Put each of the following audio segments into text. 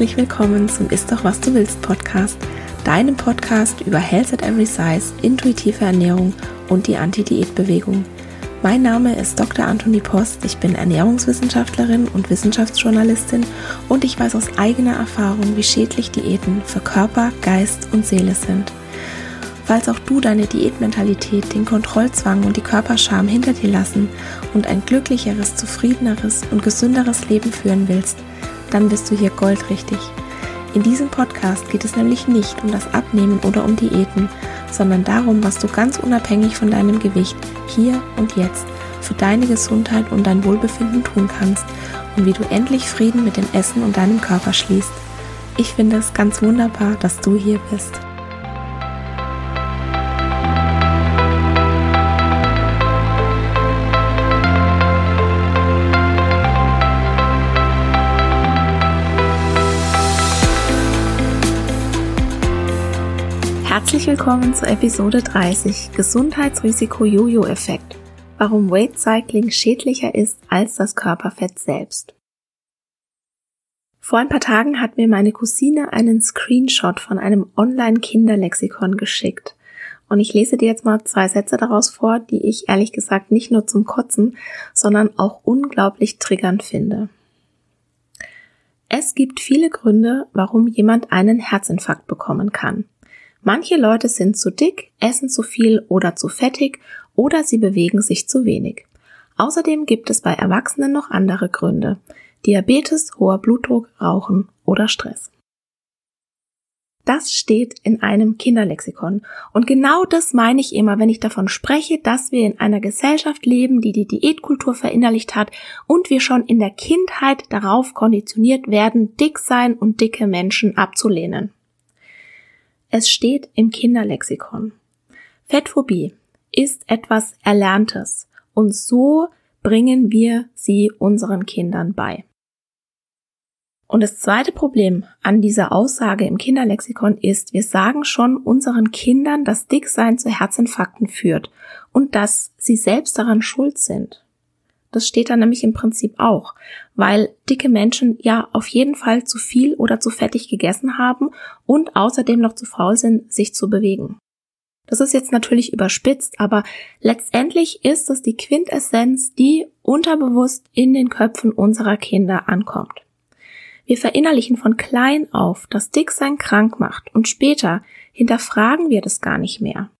herzlich willkommen zum Ist doch was du willst Podcast, deinem Podcast über Health at Every Size, intuitive Ernährung und die Anti-Diät-Bewegung. Mein Name ist Dr. Anthony Post, ich bin Ernährungswissenschaftlerin und Wissenschaftsjournalistin und ich weiß aus eigener Erfahrung, wie schädlich Diäten für Körper, Geist und Seele sind. Falls auch du deine Diätmentalität, den Kontrollzwang und die Körperscham hinter dir lassen und ein glücklicheres, zufriedeneres und gesünderes Leben führen willst, dann bist du hier goldrichtig. In diesem Podcast geht es nämlich nicht um das Abnehmen oder um Diäten, sondern darum, was du ganz unabhängig von deinem Gewicht hier und jetzt für deine Gesundheit und dein Wohlbefinden tun kannst und wie du endlich Frieden mit dem Essen und deinem Körper schließt. Ich finde es ganz wunderbar, dass du hier bist. Herzlich willkommen zur Episode 30 Gesundheitsrisiko Jojo-Effekt. Warum Weight Cycling schädlicher ist als das Körperfett selbst. Vor ein paar Tagen hat mir meine Cousine einen Screenshot von einem Online-Kinderlexikon geschickt. Und ich lese dir jetzt mal zwei Sätze daraus vor, die ich ehrlich gesagt nicht nur zum Kotzen, sondern auch unglaublich triggernd finde. Es gibt viele Gründe, warum jemand einen Herzinfarkt bekommen kann. Manche Leute sind zu dick, essen zu viel oder zu fettig oder sie bewegen sich zu wenig. Außerdem gibt es bei Erwachsenen noch andere Gründe. Diabetes, hoher Blutdruck, Rauchen oder Stress. Das steht in einem Kinderlexikon. Und genau das meine ich immer, wenn ich davon spreche, dass wir in einer Gesellschaft leben, die die Diätkultur verinnerlicht hat und wir schon in der Kindheit darauf konditioniert werden, dick sein und dicke Menschen abzulehnen. Es steht im Kinderlexikon. Fettphobie ist etwas Erlerntes und so bringen wir sie unseren Kindern bei. Und das zweite Problem an dieser Aussage im Kinderlexikon ist, wir sagen schon unseren Kindern, dass Dicksein zu Herzinfarkten führt und dass sie selbst daran schuld sind. Das steht da nämlich im Prinzip auch, weil dicke Menschen ja auf jeden Fall zu viel oder zu fettig gegessen haben und außerdem noch zu faul sind, sich zu bewegen. Das ist jetzt natürlich überspitzt, aber letztendlich ist es die Quintessenz, die unterbewusst in den Köpfen unserer Kinder ankommt. Wir verinnerlichen von klein auf, dass Dicksein krank macht und später hinterfragen wir das gar nicht mehr.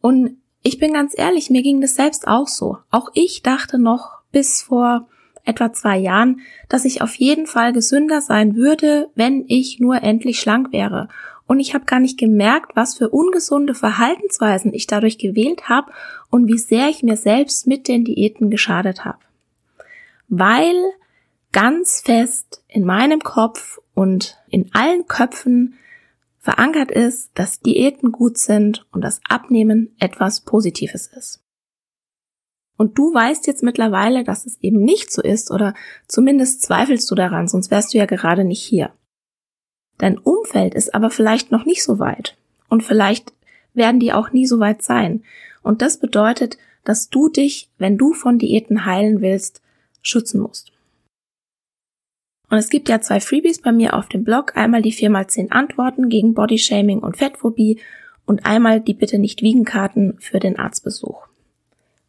Und ich bin ganz ehrlich, mir ging das selbst auch so. Auch ich dachte noch bis vor etwa zwei Jahren, dass ich auf jeden Fall gesünder sein würde, wenn ich nur endlich schlank wäre. Und ich habe gar nicht gemerkt, was für ungesunde Verhaltensweisen ich dadurch gewählt habe und wie sehr ich mir selbst mit den Diäten geschadet habe. Weil ganz fest in meinem Kopf und in allen Köpfen verankert ist, dass Diäten gut sind und das Abnehmen etwas Positives ist. Und du weißt jetzt mittlerweile, dass es eben nicht so ist oder zumindest zweifelst du daran, sonst wärst du ja gerade nicht hier. Dein Umfeld ist aber vielleicht noch nicht so weit und vielleicht werden die auch nie so weit sein. Und das bedeutet, dass du dich, wenn du von Diäten heilen willst, schützen musst. Und es gibt ja zwei Freebies bei mir auf dem Blog. Einmal die 4x10 Antworten gegen Bodyshaming und Fettphobie und einmal die Bitte nicht wiegen Karten für den Arztbesuch.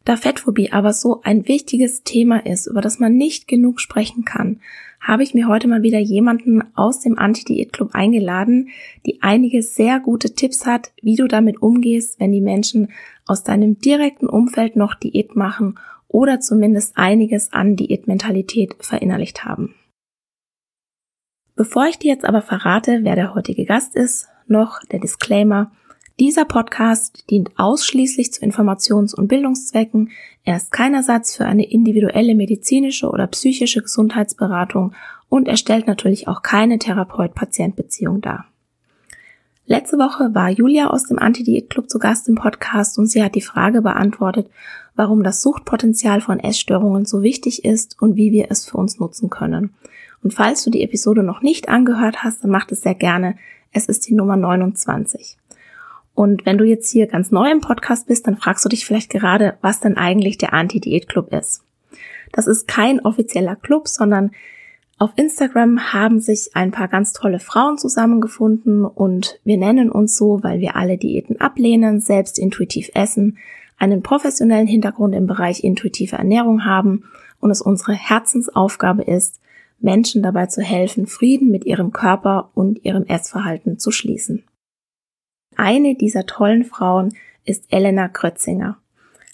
Da Fettphobie aber so ein wichtiges Thema ist, über das man nicht genug sprechen kann, habe ich mir heute mal wieder jemanden aus dem Anti-Diät-Club eingeladen, die einige sehr gute Tipps hat, wie du damit umgehst, wenn die Menschen aus deinem direkten Umfeld noch Diät machen oder zumindest einiges an Diätmentalität verinnerlicht haben. Bevor ich dir jetzt aber verrate, wer der heutige Gast ist, noch der Disclaimer. Dieser Podcast dient ausschließlich zu Informations- und Bildungszwecken. Er ist kein Ersatz für eine individuelle medizinische oder psychische Gesundheitsberatung und er stellt natürlich auch keine Therapeut-Patient-Beziehung dar. Letzte Woche war Julia aus dem Anti-Diät-Club zu Gast im Podcast und sie hat die Frage beantwortet, warum das Suchtpotenzial von Essstörungen so wichtig ist und wie wir es für uns nutzen können. Und falls du die Episode noch nicht angehört hast, dann mach es sehr gerne. Es ist die Nummer 29. Und wenn du jetzt hier ganz neu im Podcast bist, dann fragst du dich vielleicht gerade, was denn eigentlich der Anti-Diät-Club ist. Das ist kein offizieller Club, sondern Auf Instagram haben sich ein paar ganz tolle Frauen zusammengefunden und wir nennen uns so, weil wir alle Diäten ablehnen, selbst intuitiv essen, einen professionellen Hintergrund im Bereich intuitive Ernährung haben und es unsere Herzensaufgabe ist, Menschen dabei zu helfen, Frieden mit ihrem Körper und ihrem Essverhalten zu schließen. Eine dieser tollen Frauen ist Elena Krötzinger.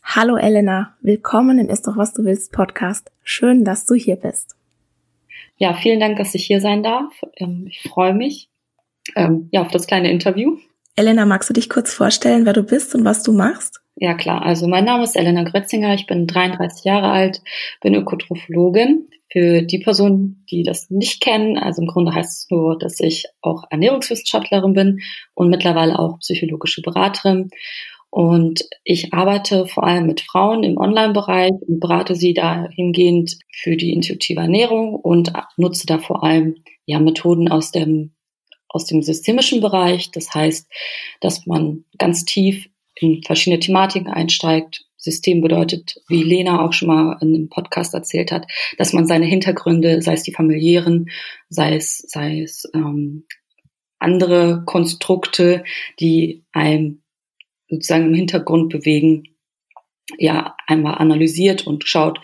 Hallo Elena, willkommen im Ist doch was du willst Podcast. Schön, dass du hier bist. Ja, vielen Dank, dass ich hier sein darf. Ähm, ich freue mich ähm, ja, auf das kleine Interview. Elena, magst du dich kurz vorstellen, wer du bist und was du machst? Ja, klar. Also mein Name ist Elena Grötzinger. Ich bin 33 Jahre alt, bin Ökotrophologin. Für die Personen, die das nicht kennen, also im Grunde heißt es nur, dass ich auch Ernährungswissenschaftlerin bin und mittlerweile auch psychologische Beraterin. Und ich arbeite vor allem mit Frauen im Online-Bereich und berate sie dahingehend für die intuitive Ernährung und nutze da vor allem ja Methoden aus dem aus dem systemischen Bereich. Das heißt, dass man ganz tief in verschiedene Thematiken einsteigt. System bedeutet, wie Lena auch schon mal in einem Podcast erzählt hat, dass man seine Hintergründe, sei es die familiären, sei es, sei es ähm, andere Konstrukte, die einem sozusagen im Hintergrund bewegen, ja, einmal analysiert und schaut,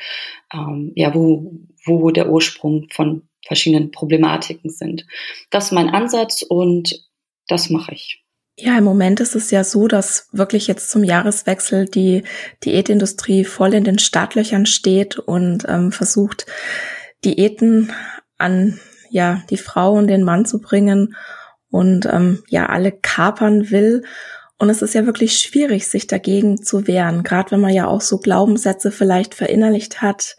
ähm, ja, wo, wo der Ursprung von verschiedenen Problematiken sind. Das ist mein Ansatz und das mache ich. Ja, im Moment ist es ja so, dass wirklich jetzt zum Jahreswechsel die Diätindustrie voll in den Startlöchern steht und ähm, versucht, Diäten an ja die Frau und den Mann zu bringen und ähm, ja alle kapern will. Und es ist ja wirklich schwierig, sich dagegen zu wehren, gerade wenn man ja auch so Glaubenssätze vielleicht verinnerlicht hat,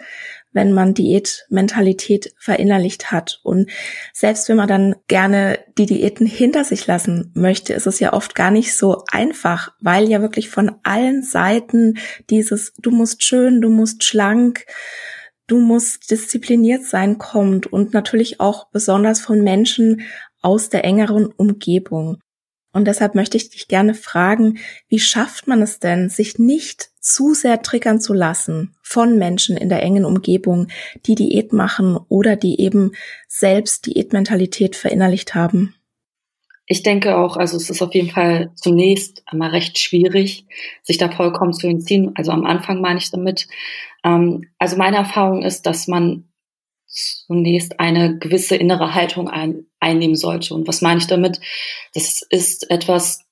wenn man Diätmentalität verinnerlicht hat. Und selbst wenn man dann gerne die Diäten hinter sich lassen möchte, ist es ja oft gar nicht so einfach, weil ja wirklich von allen Seiten dieses du musst schön, du musst schlank, du musst diszipliniert sein kommt und natürlich auch besonders von Menschen aus der engeren Umgebung. Und deshalb möchte ich dich gerne fragen, wie schafft man es denn, sich nicht zu sehr triggern zu lassen von Menschen in der engen Umgebung, die Diät machen oder die eben selbst Diätmentalität verinnerlicht haben? Ich denke auch, also es ist auf jeden Fall zunächst einmal recht schwierig, sich da vollkommen zu entziehen. Also am Anfang meine ich damit. Ähm, also meine Erfahrung ist, dass man zunächst eine gewisse innere Haltung ein, einnehmen sollte. Und was meine ich damit? Das ist etwas,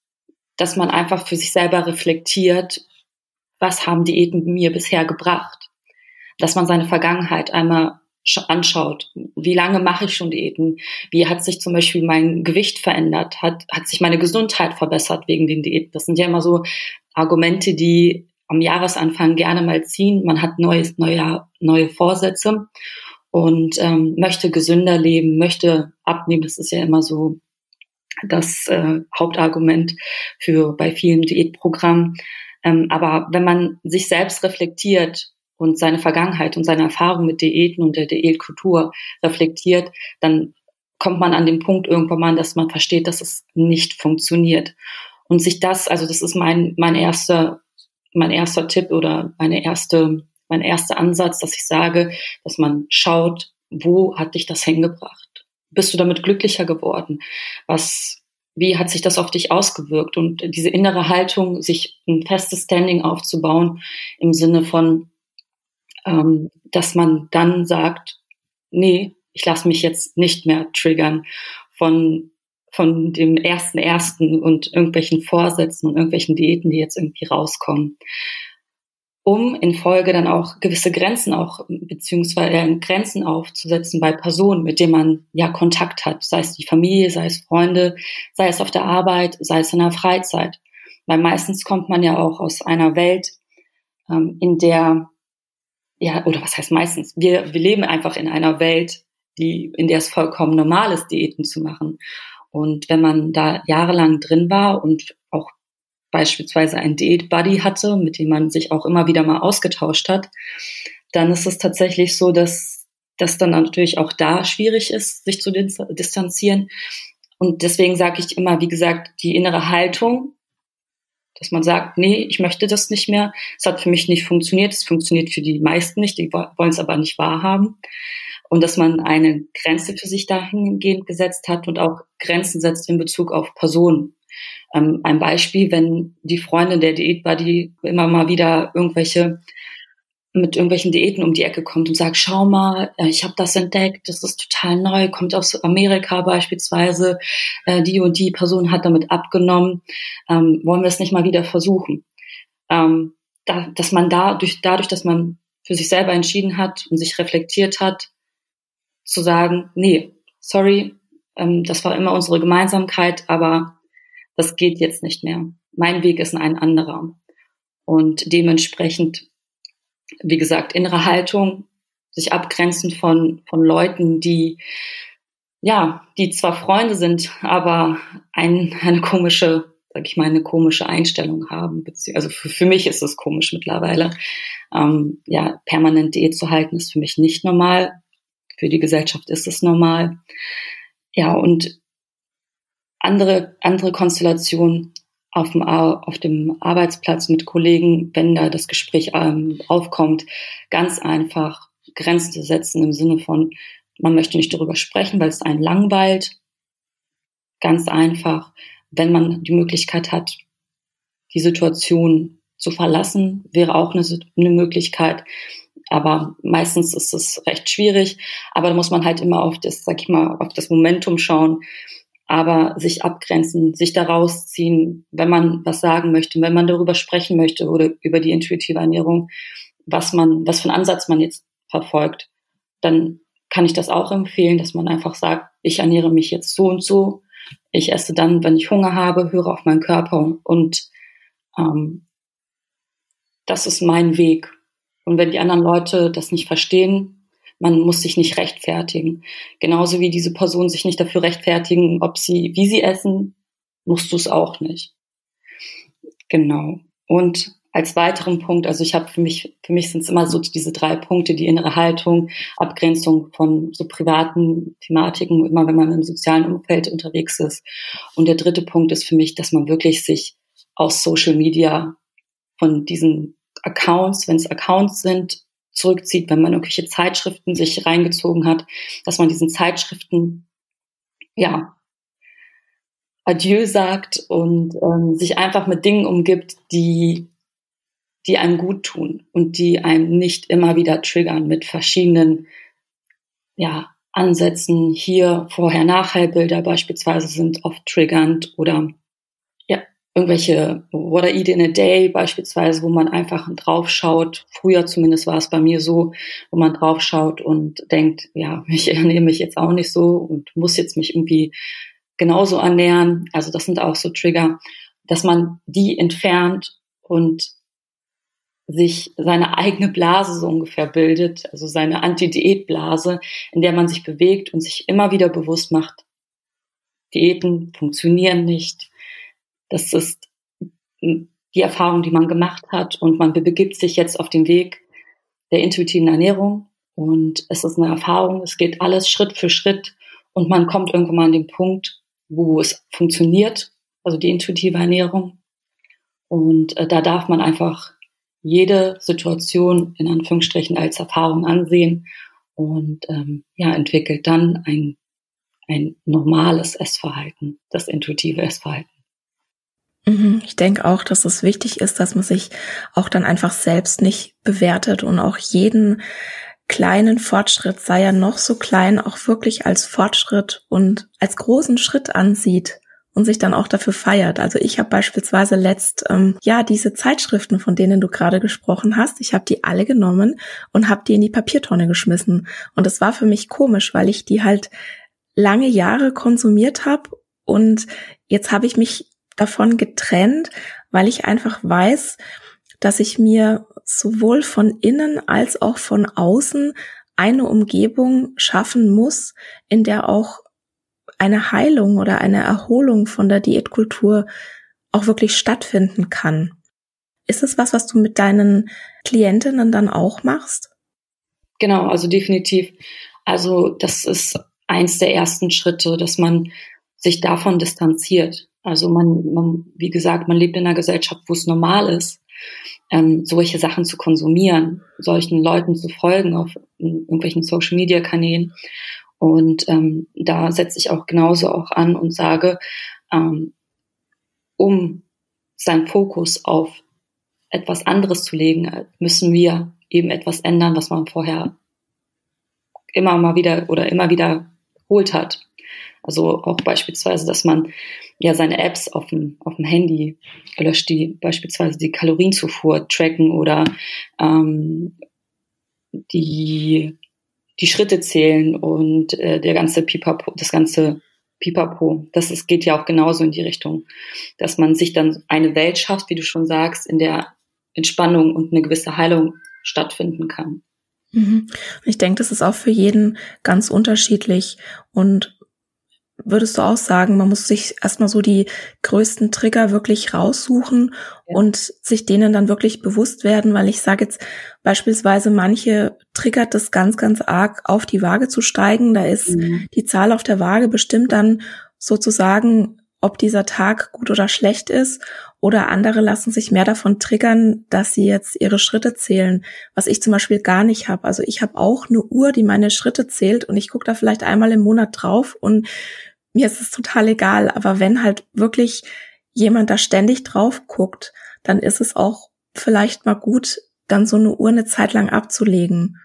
dass man einfach für sich selber reflektiert, was haben Diäten mir bisher gebracht? Dass man seine Vergangenheit einmal anschaut. Wie lange mache ich schon Diäten? Wie hat sich zum Beispiel mein Gewicht verändert? Hat, hat sich meine Gesundheit verbessert wegen den Diäten? Das sind ja immer so Argumente, die am Jahresanfang gerne mal ziehen. Man hat neues, neue, neue Vorsätze und ähm, möchte gesünder leben, möchte abnehmen. Das ist ja immer so das äh, Hauptargument für bei vielen Diätprogrammen. Ähm, aber wenn man sich selbst reflektiert und seine Vergangenheit und seine Erfahrung mit Diäten und der Diätkultur reflektiert, dann kommt man an den Punkt irgendwann mal, dass man versteht, dass es nicht funktioniert. Und sich das, also das ist mein, mein erster, mein erster Tipp oder meine erste mein erster Ansatz, dass ich sage, dass man schaut, wo hat dich das hingebracht? Bist du damit glücklicher geworden? Was, wie hat sich das auf dich ausgewirkt? Und diese innere Haltung, sich ein festes Standing aufzubauen im Sinne von, ähm, dass man dann sagt, nee, ich lasse mich jetzt nicht mehr triggern von von dem ersten ersten und irgendwelchen Vorsätzen und irgendwelchen Diäten, die jetzt irgendwie rauskommen um in Folge dann auch gewisse Grenzen auch beziehungsweise äh, Grenzen aufzusetzen bei Personen, mit denen man ja Kontakt hat, sei es die Familie, sei es Freunde, sei es auf der Arbeit, sei es in der Freizeit. Weil meistens kommt man ja auch aus einer Welt, ähm, in der ja oder was heißt meistens? Wir wir leben einfach in einer Welt, die in der es vollkommen normal ist, Diäten zu machen. Und wenn man da jahrelang drin war und beispielsweise ein Date-Buddy hatte, mit dem man sich auch immer wieder mal ausgetauscht hat, dann ist es tatsächlich so, dass das dann natürlich auch da schwierig ist, sich zu distanzieren. Und deswegen sage ich immer, wie gesagt, die innere Haltung, dass man sagt, nee, ich möchte das nicht mehr. Es hat für mich nicht funktioniert. Es funktioniert für die meisten nicht. Die wollen es aber nicht wahrhaben. Und dass man eine Grenze für sich dahingehend gesetzt hat und auch Grenzen setzt in Bezug auf Personen. Ähm, ein Beispiel, wenn die Freundin der Diätbuddy immer mal wieder irgendwelche mit irgendwelchen Diäten um die Ecke kommt und sagt, schau mal, äh, ich habe das entdeckt, das ist total neu, kommt aus Amerika beispielsweise, äh, die und die Person hat damit abgenommen, ähm, wollen wir es nicht mal wieder versuchen? Ähm, da, dass man dadurch, dadurch, dass man für sich selber entschieden hat und sich reflektiert hat, zu sagen, nee, sorry, ähm, das war immer unsere Gemeinsamkeit, aber das geht jetzt nicht mehr. Mein Weg ist ein anderer. Und dementsprechend wie gesagt, innere Haltung, sich abgrenzen von, von Leuten, die, ja, die zwar Freunde sind, aber ein, eine komische, sag ich mal, eine komische Einstellung haben. Also für, für mich ist es komisch mittlerweile. Ähm, ja, permanent Diät zu halten ist für mich nicht normal. Für die Gesellschaft ist es normal. Ja, und andere, andere Konstellationen auf dem, auf dem Arbeitsplatz mit Kollegen, wenn da das Gespräch ähm, aufkommt, ganz einfach Grenzen setzen im Sinne von, man möchte nicht darüber sprechen, weil es einen langweilt. Ganz einfach, wenn man die Möglichkeit hat, die Situation zu verlassen, wäre auch eine, eine Möglichkeit. Aber meistens ist es recht schwierig. Aber da muss man halt immer auf das, sag ich mal, auf das Momentum schauen aber sich abgrenzen, sich da rausziehen, wenn man was sagen möchte, wenn man darüber sprechen möchte oder über die intuitive Ernährung, was man, was für einen Ansatz man jetzt verfolgt, dann kann ich das auch empfehlen, dass man einfach sagt, ich ernähre mich jetzt so und so, ich esse dann, wenn ich Hunger habe, höre auf meinen Körper und ähm, das ist mein Weg. Und wenn die anderen Leute das nicht verstehen, man muss sich nicht rechtfertigen. Genauso wie diese Person sich nicht dafür rechtfertigen, ob sie, wie sie essen, musst du es auch nicht. Genau. Und als weiteren Punkt, also ich habe für mich, für mich sind es immer so diese drei Punkte, die innere Haltung, Abgrenzung von so privaten Thematiken, immer wenn man im sozialen Umfeld unterwegs ist. Und der dritte Punkt ist für mich, dass man wirklich sich aus Social Media von diesen Accounts, wenn es Accounts sind, zurückzieht, wenn man irgendwelche Zeitschriften sich reingezogen hat, dass man diesen Zeitschriften ja Adieu sagt und ähm, sich einfach mit Dingen umgibt, die die einem gut tun und die einem nicht immer wieder triggern mit verschiedenen ja, Ansätzen. Hier Vorher-Nachher-Bilder beispielsweise sind oft triggernd oder irgendwelche What I Eat in a Day beispielsweise, wo man einfach draufschaut. Früher zumindest war es bei mir so, wo man draufschaut und denkt, ja, ich ernähre mich jetzt auch nicht so und muss jetzt mich irgendwie genauso ernähren. Also das sind auch so Trigger, dass man die entfernt und sich seine eigene Blase so ungefähr bildet, also seine Anti-Diät-Blase, in der man sich bewegt und sich immer wieder bewusst macht, Diäten funktionieren nicht das ist die Erfahrung, die man gemacht hat und man begibt sich jetzt auf den Weg der intuitiven Ernährung und es ist eine Erfahrung, es geht alles Schritt für Schritt und man kommt irgendwann mal an den Punkt, wo es funktioniert, also die intuitive Ernährung und äh, da darf man einfach jede Situation in Anführungsstrichen als Erfahrung ansehen und ähm, ja, entwickelt dann ein, ein normales Essverhalten, das intuitive Essverhalten. Mhm. Ich denke auch, dass es wichtig ist, dass man sich auch dann einfach selbst nicht bewertet und auch jeden kleinen Fortschritt, sei er noch so klein, auch wirklich als Fortschritt und als großen Schritt ansieht und sich dann auch dafür feiert. Also ich habe beispielsweise letzt ähm, ja diese Zeitschriften, von denen du gerade gesprochen hast, ich habe die alle genommen und habe die in die Papiertonne geschmissen. Und es war für mich komisch, weil ich die halt lange Jahre konsumiert habe und jetzt habe ich mich davon getrennt, weil ich einfach weiß, dass ich mir sowohl von innen als auch von außen eine Umgebung schaffen muss, in der auch eine Heilung oder eine Erholung von der Diätkultur auch wirklich stattfinden kann. Ist es was, was du mit deinen Klientinnen dann auch machst? Genau, also definitiv. Also das ist eins der ersten Schritte, dass man sich davon distanziert. Also man, man, wie gesagt, man lebt in einer Gesellschaft, wo es normal ist, ähm, solche Sachen zu konsumieren, solchen Leuten zu folgen auf irgendwelchen Social-Media-Kanälen. Und ähm, da setze ich auch genauso auch an und sage, ähm, um seinen Fokus auf etwas anderes zu legen, müssen wir eben etwas ändern, was man vorher immer mal wieder oder immer wieder holt hat. Also auch beispielsweise, dass man ja seine Apps auf dem, auf dem Handy löscht, die beispielsweise die Kalorienzufuhr tracken oder ähm, die, die Schritte zählen und äh, der ganze Pipapo, das ganze Pipapo. Das ist, geht ja auch genauso in die Richtung, dass man sich dann eine Welt schafft, wie du schon sagst, in der Entspannung und eine gewisse Heilung stattfinden kann. Mhm. Ich denke, das ist auch für jeden ganz unterschiedlich. Und würdest du auch sagen, man muss sich erstmal so die größten Trigger wirklich raussuchen ja. und sich denen dann wirklich bewusst werden, weil ich sage jetzt beispielsweise, manche triggert das ganz, ganz arg auf die Waage zu steigen. Da ist mhm. die Zahl auf der Waage bestimmt dann sozusagen, ob dieser Tag gut oder schlecht ist. Oder andere lassen sich mehr davon triggern, dass sie jetzt ihre Schritte zählen, was ich zum Beispiel gar nicht habe. Also ich habe auch eine Uhr, die meine Schritte zählt und ich gucke da vielleicht einmal im Monat drauf und mir ist es total egal, aber wenn halt wirklich jemand da ständig drauf guckt, dann ist es auch vielleicht mal gut, dann so eine Uhr eine Zeit lang abzulegen.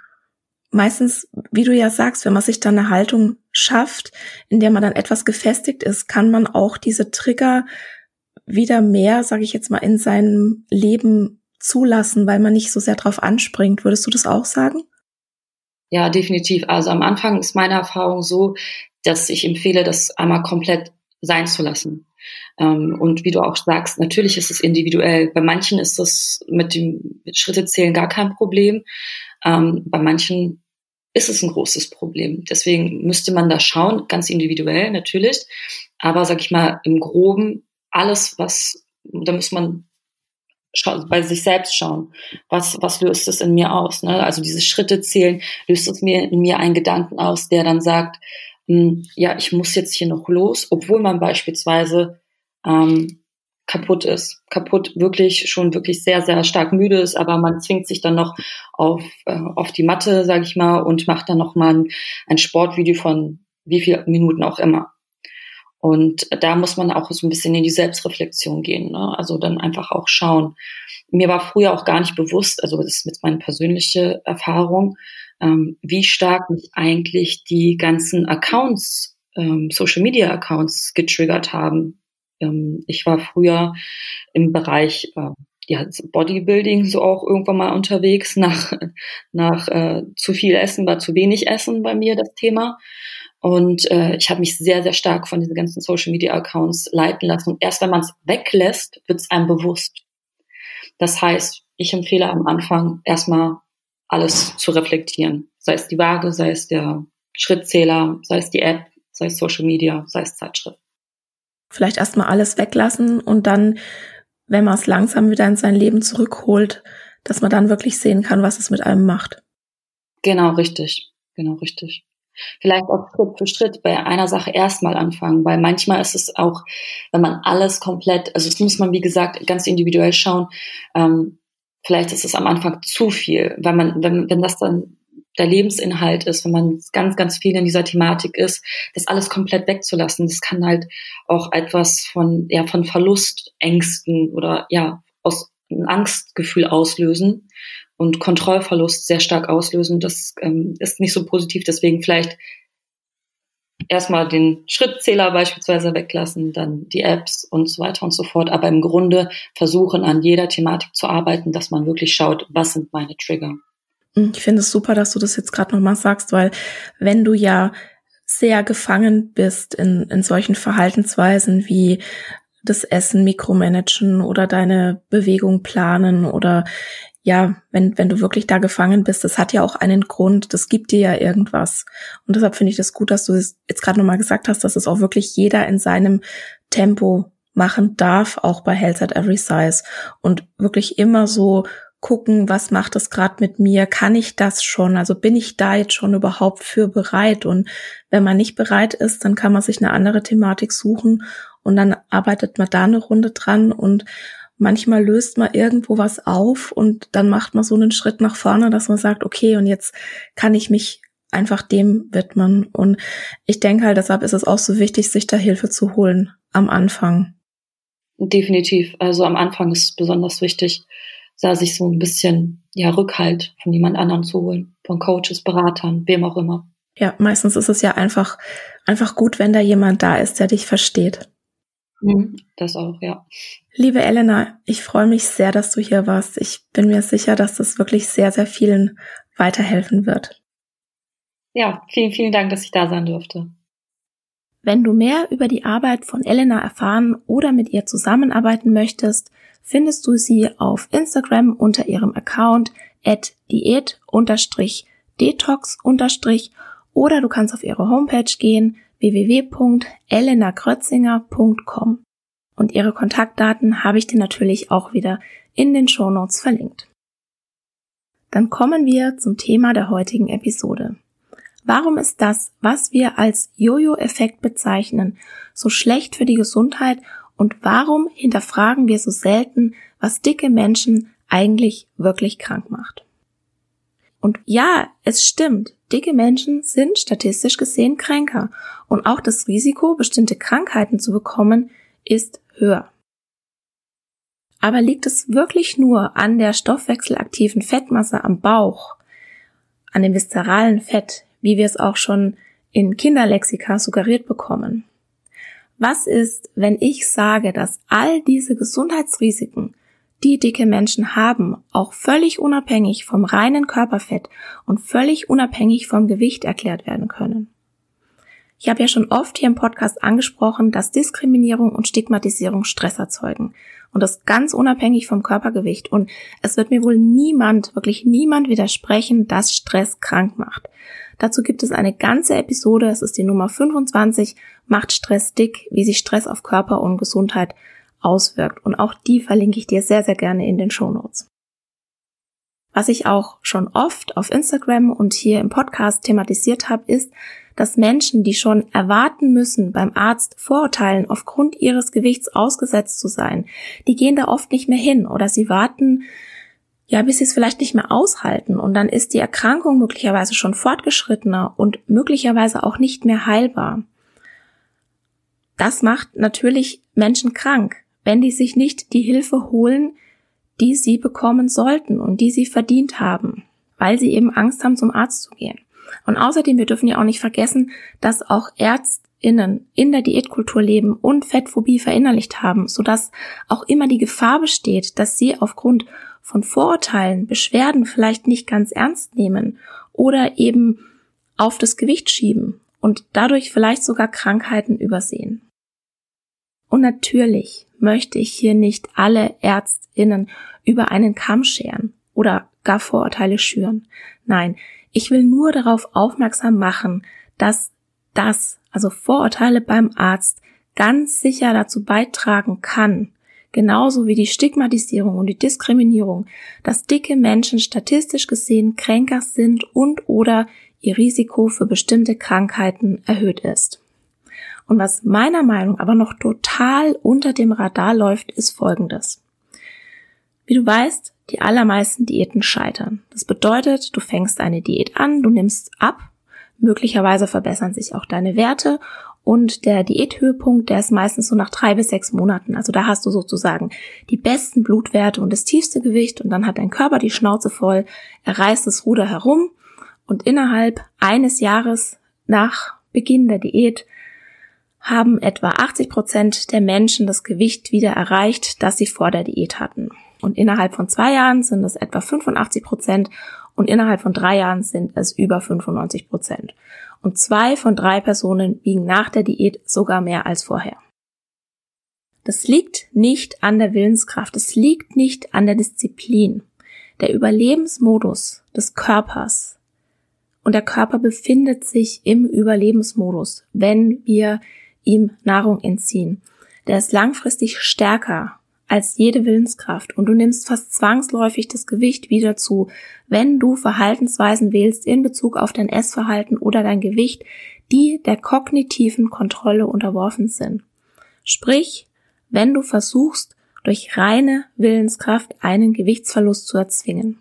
Meistens, wie du ja sagst, wenn man sich dann eine Haltung schafft, in der man dann etwas gefestigt ist, kann man auch diese Trigger wieder mehr, sage ich jetzt mal, in seinem Leben zulassen, weil man nicht so sehr drauf anspringt. Würdest du das auch sagen? Ja, definitiv. Also am Anfang ist meine Erfahrung so, dass ich empfehle, das einmal komplett sein zu lassen. Ähm, und wie du auch sagst, natürlich ist es individuell. Bei manchen ist das mit dem Schrittezählen gar kein Problem. Ähm, bei manchen ist es ein großes Problem. Deswegen müsste man da schauen, ganz individuell natürlich. Aber sag ich mal, im Groben alles, was, da muss man bei sich selbst schauen. Was, was löst es in mir aus? Ne? Also diese Schritte zählen, löst es mir in mir einen Gedanken aus, der dann sagt, hm, ja, ich muss jetzt hier noch los, obwohl man beispielsweise ähm, kaputt ist, kaputt wirklich schon wirklich sehr, sehr stark müde ist, aber man zwingt sich dann noch auf, äh, auf die Matte, sage ich mal, und macht dann noch mal ein, ein Sportvideo von wie viel Minuten auch immer. Und da muss man auch so ein bisschen in die Selbstreflexion gehen. Ne? Also dann einfach auch schauen. Mir war früher auch gar nicht bewusst, also das ist mit meiner persönlichen Erfahrung, ähm, wie stark mich eigentlich die ganzen Accounts, ähm, Social Media Accounts getriggert haben. Ähm, ich war früher im Bereich äh, ja, Bodybuilding so auch irgendwann mal unterwegs. Nach, nach äh, zu viel Essen war zu wenig Essen bei mir das Thema. Und äh, ich habe mich sehr, sehr stark von diesen ganzen Social Media Accounts leiten lassen. Und erst wenn man es weglässt, wird es einem bewusst. Das heißt, ich empfehle am Anfang erstmal alles zu reflektieren. Sei es die Waage, sei es der Schrittzähler, sei es die App, sei es Social Media, sei es Zeitschrift. Vielleicht erstmal alles weglassen und dann, wenn man es langsam wieder in sein Leben zurückholt, dass man dann wirklich sehen kann, was es mit einem macht. Genau, richtig. Genau, richtig. Vielleicht auch Schritt für Schritt bei einer Sache erstmal anfangen, weil manchmal ist es auch, wenn man alles komplett, also das muss man wie gesagt ganz individuell schauen, ähm, vielleicht ist es am Anfang zu viel, weil man, wenn, wenn das dann der Lebensinhalt ist, wenn man ganz, ganz viel in dieser Thematik ist, das alles komplett wegzulassen, das kann halt auch etwas von, ja, von Verlust, Ängsten oder ja, aus einem Angstgefühl auslösen und Kontrollverlust sehr stark auslösen. Das ähm, ist nicht so positiv, deswegen vielleicht erstmal den Schrittzähler beispielsweise weglassen, dann die Apps und so weiter und so fort. Aber im Grunde versuchen an jeder Thematik zu arbeiten, dass man wirklich schaut, was sind meine Trigger. Hm, ich finde es super, dass du das jetzt gerade nochmal sagst, weil wenn du ja sehr gefangen bist in, in solchen Verhaltensweisen wie das Essen mikromanagen oder deine Bewegung planen oder ja, wenn, wenn du wirklich da gefangen bist, das hat ja auch einen Grund, das gibt dir ja irgendwas. Und deshalb finde ich das gut, dass du es jetzt gerade nochmal gesagt hast, dass es auch wirklich jeder in seinem Tempo machen darf, auch bei Health at Every Size. Und wirklich immer so gucken, was macht das gerade mit mir? Kann ich das schon? Also bin ich da jetzt schon überhaupt für bereit? Und wenn man nicht bereit ist, dann kann man sich eine andere Thematik suchen und dann arbeitet man da eine Runde dran und manchmal löst man irgendwo was auf und dann macht man so einen Schritt nach vorne, dass man sagt, okay, und jetzt kann ich mich einfach dem widmen. Und ich denke halt, deshalb ist es auch so wichtig, sich da Hilfe zu holen am Anfang. Definitiv. Also am Anfang ist es besonders wichtig, da sich so ein bisschen ja Rückhalt von jemand anderem zu holen, von Coaches, Beratern, wem auch immer. Ja, meistens ist es ja einfach einfach gut, wenn da jemand da ist, der dich versteht. Mhm, das auch, ja. Liebe Elena, ich freue mich sehr, dass du hier warst. Ich bin mir sicher, dass das wirklich sehr, sehr vielen weiterhelfen wird. Ja, vielen, vielen Dank, dass ich da sein durfte. Wenn du mehr über die Arbeit von Elena erfahren oder mit ihr zusammenarbeiten möchtest, findest du sie auf Instagram unter ihrem Account at diät-detox- oder du kannst auf ihre Homepage gehen www.elenakrötzinger.com und ihre Kontaktdaten habe ich dir natürlich auch wieder in den Shownotes verlinkt. Dann kommen wir zum Thema der heutigen Episode. Warum ist das, was wir als Jojo-Effekt bezeichnen, so schlecht für die Gesundheit und warum hinterfragen wir so selten, was dicke Menschen eigentlich wirklich krank macht? Und ja, es stimmt, dicke Menschen sind statistisch gesehen kränker und auch das Risiko, bestimmte Krankheiten zu bekommen, ist höher. Aber liegt es wirklich nur an der stoffwechselaktiven Fettmasse am Bauch, an dem viszeralen Fett, wie wir es auch schon in Kinderlexika suggeriert bekommen? Was ist, wenn ich sage, dass all diese Gesundheitsrisiken die dicke Menschen haben, auch völlig unabhängig vom reinen Körperfett und völlig unabhängig vom Gewicht erklärt werden können. Ich habe ja schon oft hier im Podcast angesprochen, dass Diskriminierung und Stigmatisierung Stress erzeugen. Und das ganz unabhängig vom Körpergewicht. Und es wird mir wohl niemand, wirklich niemand widersprechen, dass Stress krank macht. Dazu gibt es eine ganze Episode, es ist die Nummer 25, macht Stress dick, wie sich Stress auf Körper und Gesundheit auswirkt. Und auch die verlinke ich dir sehr, sehr gerne in den Show Notes. Was ich auch schon oft auf Instagram und hier im Podcast thematisiert habe, ist, dass Menschen, die schon erwarten müssen, beim Arzt Vorurteilen aufgrund ihres Gewichts ausgesetzt zu sein, die gehen da oft nicht mehr hin oder sie warten, ja, bis sie es vielleicht nicht mehr aushalten und dann ist die Erkrankung möglicherweise schon fortgeschrittener und möglicherweise auch nicht mehr heilbar. Das macht natürlich Menschen krank wenn die sich nicht die Hilfe holen, die sie bekommen sollten und die sie verdient haben, weil sie eben Angst haben, zum Arzt zu gehen. Und außerdem, wir dürfen ja auch nicht vergessen, dass auch Ärztinnen in der Diätkultur leben und Fettphobie verinnerlicht haben, sodass auch immer die Gefahr besteht, dass sie aufgrund von Vorurteilen Beschwerden vielleicht nicht ganz ernst nehmen oder eben auf das Gewicht schieben und dadurch vielleicht sogar Krankheiten übersehen. Und natürlich möchte ich hier nicht alle Ärztinnen über einen Kamm scheren oder gar Vorurteile schüren. Nein, ich will nur darauf aufmerksam machen, dass das, also Vorurteile beim Arzt, ganz sicher dazu beitragen kann, genauso wie die Stigmatisierung und die Diskriminierung, dass dicke Menschen statistisch gesehen kränker sind und oder ihr Risiko für bestimmte Krankheiten erhöht ist. Und was meiner Meinung aber noch total unter dem Radar läuft, ist Folgendes. Wie du weißt, die allermeisten Diäten scheitern. Das bedeutet, du fängst eine Diät an, du nimmst ab, möglicherweise verbessern sich auch deine Werte und der Diäthöhepunkt, der ist meistens so nach drei bis sechs Monaten. Also da hast du sozusagen die besten Blutwerte und das tiefste Gewicht und dann hat dein Körper die Schnauze voll, er reißt das Ruder herum und innerhalb eines Jahres nach Beginn der Diät haben etwa 80 Prozent der Menschen das Gewicht wieder erreicht, das sie vor der Diät hatten. Und innerhalb von zwei Jahren sind es etwa 85 Prozent und innerhalb von drei Jahren sind es über 95 Prozent. Und zwei von drei Personen wiegen nach der Diät sogar mehr als vorher. Das liegt nicht an der Willenskraft, es liegt nicht an der Disziplin. Der Überlebensmodus des Körpers und der Körper befindet sich im Überlebensmodus, wenn wir ihm Nahrung entziehen. Der ist langfristig stärker als jede Willenskraft und du nimmst fast zwangsläufig das Gewicht wieder zu, wenn du Verhaltensweisen wählst in Bezug auf dein Essverhalten oder dein Gewicht, die der kognitiven Kontrolle unterworfen sind. Sprich, wenn du versuchst, durch reine Willenskraft einen Gewichtsverlust zu erzwingen.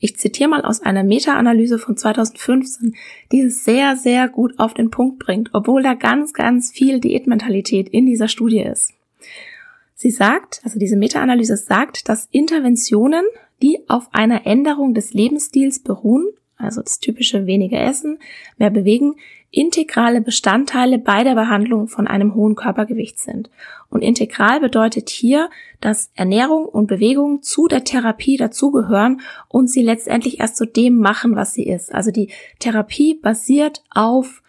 Ich zitiere mal aus einer Meta-Analyse von 2015, die es sehr, sehr gut auf den Punkt bringt, obwohl da ganz, ganz viel Diätmentalität in dieser Studie ist. Sie sagt, also diese Meta-Analyse sagt, dass Interventionen, die auf einer Änderung des Lebensstils beruhen, also das typische weniger Essen, mehr bewegen, integrale Bestandteile bei der Behandlung von einem hohen Körpergewicht sind. Und integral bedeutet hier, dass Ernährung und Bewegung zu der Therapie dazugehören und sie letztendlich erst zu dem machen, was sie ist. Also die Therapie basiert auf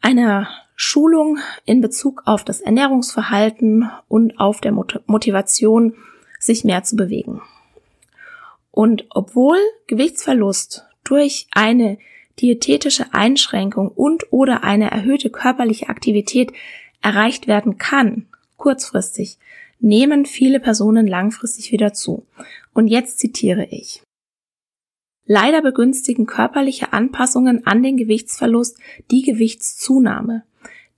einer Schulung in Bezug auf das Ernährungsverhalten und auf der Motivation, sich mehr zu bewegen. Und obwohl Gewichtsverlust durch eine diätetische Einschränkung und oder eine erhöhte körperliche Aktivität erreicht werden kann, kurzfristig, nehmen viele Personen langfristig wieder zu. Und jetzt zitiere ich. Leider begünstigen körperliche Anpassungen an den Gewichtsverlust die Gewichtszunahme.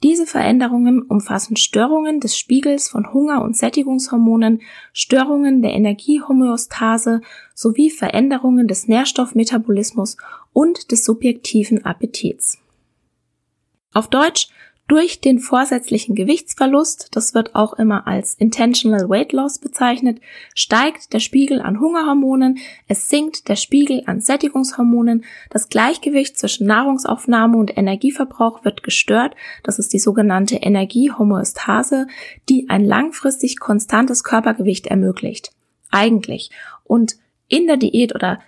Diese Veränderungen umfassen Störungen des Spiegels von Hunger- und Sättigungshormonen, Störungen der Energiehomöostase sowie Veränderungen des Nährstoffmetabolismus und des subjektiven Appetits. Auf Deutsch durch den vorsätzlichen Gewichtsverlust, das wird auch immer als Intentional Weight Loss bezeichnet, steigt der Spiegel an Hungerhormonen, es sinkt der Spiegel an Sättigungshormonen, das Gleichgewicht zwischen Nahrungsaufnahme und Energieverbrauch wird gestört, das ist die sogenannte Energiehomöostase, die ein langfristig konstantes Körpergewicht ermöglicht. Eigentlich. Und in der Diät oder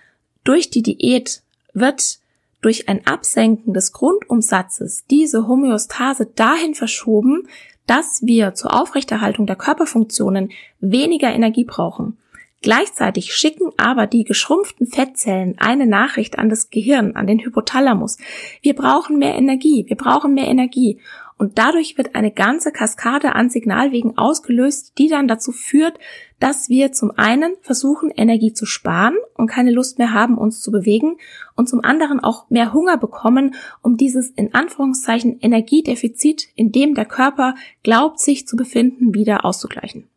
durch die Diät wird durch ein Absenken des Grundumsatzes diese Homöostase dahin verschoben, dass wir zur Aufrechterhaltung der Körperfunktionen weniger Energie brauchen. Gleichzeitig schicken aber die geschrumpften Fettzellen eine Nachricht an das Gehirn, an den Hypothalamus. Wir brauchen mehr Energie, wir brauchen mehr Energie. Und dadurch wird eine ganze Kaskade an Signalwegen ausgelöst, die dann dazu führt, dass wir zum einen versuchen, Energie zu sparen und keine Lust mehr haben, uns zu bewegen und zum anderen auch mehr Hunger bekommen, um dieses in Anführungszeichen Energiedefizit, in dem der Körper glaubt, sich zu befinden, wieder auszugleichen.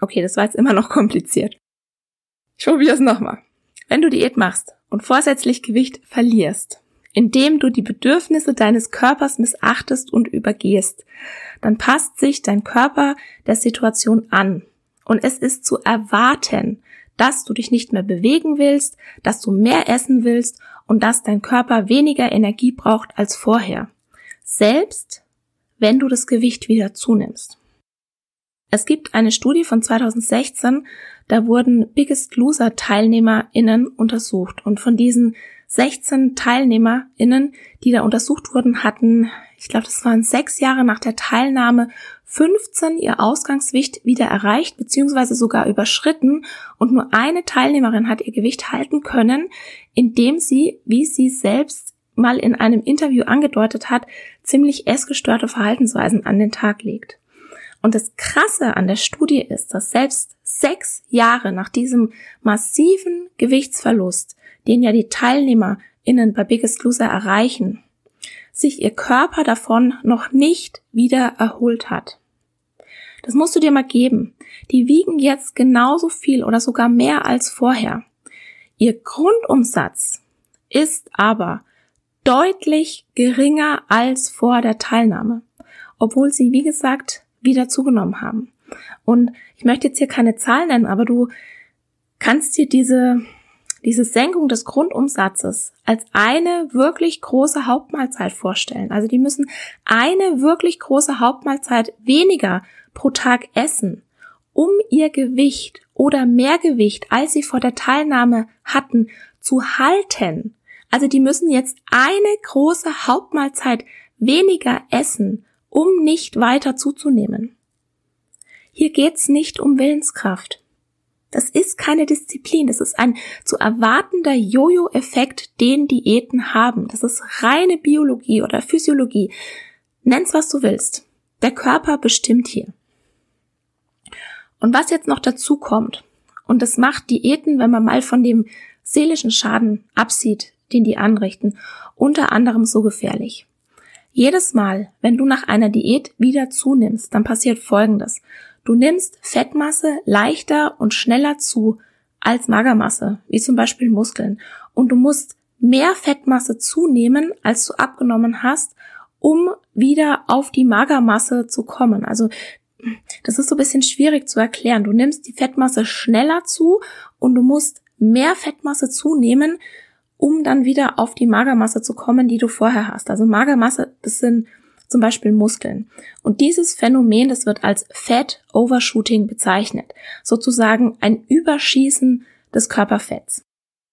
Okay, das war jetzt immer noch kompliziert. Ich probiere es nochmal. Wenn du Diät machst und vorsätzlich Gewicht verlierst, indem du die Bedürfnisse deines Körpers missachtest und übergehst, dann passt sich dein Körper der Situation an. Und es ist zu erwarten, dass du dich nicht mehr bewegen willst, dass du mehr essen willst und dass dein Körper weniger Energie braucht als vorher. Selbst wenn du das Gewicht wieder zunimmst. Es gibt eine Studie von 2016, da wurden Biggest Loser TeilnehmerInnen untersucht und von diesen 16 TeilnehmerInnen, die da untersucht wurden, hatten, ich glaube, das waren sechs Jahre nach der Teilnahme, 15 ihr Ausgangsgewicht wieder erreicht bzw. sogar überschritten und nur eine Teilnehmerin hat ihr Gewicht halten können, indem sie, wie sie selbst mal in einem Interview angedeutet hat, ziemlich essgestörte Verhaltensweisen an den Tag legt. Und das Krasse an der Studie ist, dass selbst sechs Jahre nach diesem massiven Gewichtsverlust den ja die TeilnehmerInnen bei Biggest Loser erreichen, sich ihr Körper davon noch nicht wieder erholt hat. Das musst du dir mal geben. Die wiegen jetzt genauso viel oder sogar mehr als vorher. Ihr Grundumsatz ist aber deutlich geringer als vor der Teilnahme, obwohl sie, wie gesagt, wieder zugenommen haben. Und ich möchte jetzt hier keine Zahlen nennen, aber du kannst dir diese diese Senkung des Grundumsatzes als eine wirklich große Hauptmahlzeit vorstellen. Also die müssen eine wirklich große Hauptmahlzeit weniger pro Tag essen, um ihr Gewicht oder mehr Gewicht, als sie vor der Teilnahme hatten, zu halten. Also die müssen jetzt eine große Hauptmahlzeit weniger essen, um nicht weiter zuzunehmen. Hier geht's nicht um Willenskraft. Das ist keine Disziplin, das ist ein zu erwartender Jojo-Effekt, den Diäten haben. Das ist reine Biologie oder Physiologie. Nenn's, was du willst. Der Körper bestimmt hier. Und was jetzt noch dazu kommt, und das macht Diäten, wenn man mal von dem seelischen Schaden absieht, den die anrichten, unter anderem so gefährlich. Jedes Mal, wenn du nach einer Diät wieder zunimmst, dann passiert Folgendes. Du nimmst Fettmasse leichter und schneller zu als Magermasse, wie zum Beispiel Muskeln. Und du musst mehr Fettmasse zunehmen, als du abgenommen hast, um wieder auf die Magermasse zu kommen. Also das ist so ein bisschen schwierig zu erklären. Du nimmst die Fettmasse schneller zu und du musst mehr Fettmasse zunehmen, um dann wieder auf die Magermasse zu kommen, die du vorher hast. Also Magermasse, das sind zum Beispiel Muskeln. Und dieses Phänomen, das wird als Fat Overshooting bezeichnet. Sozusagen ein Überschießen des Körperfetts.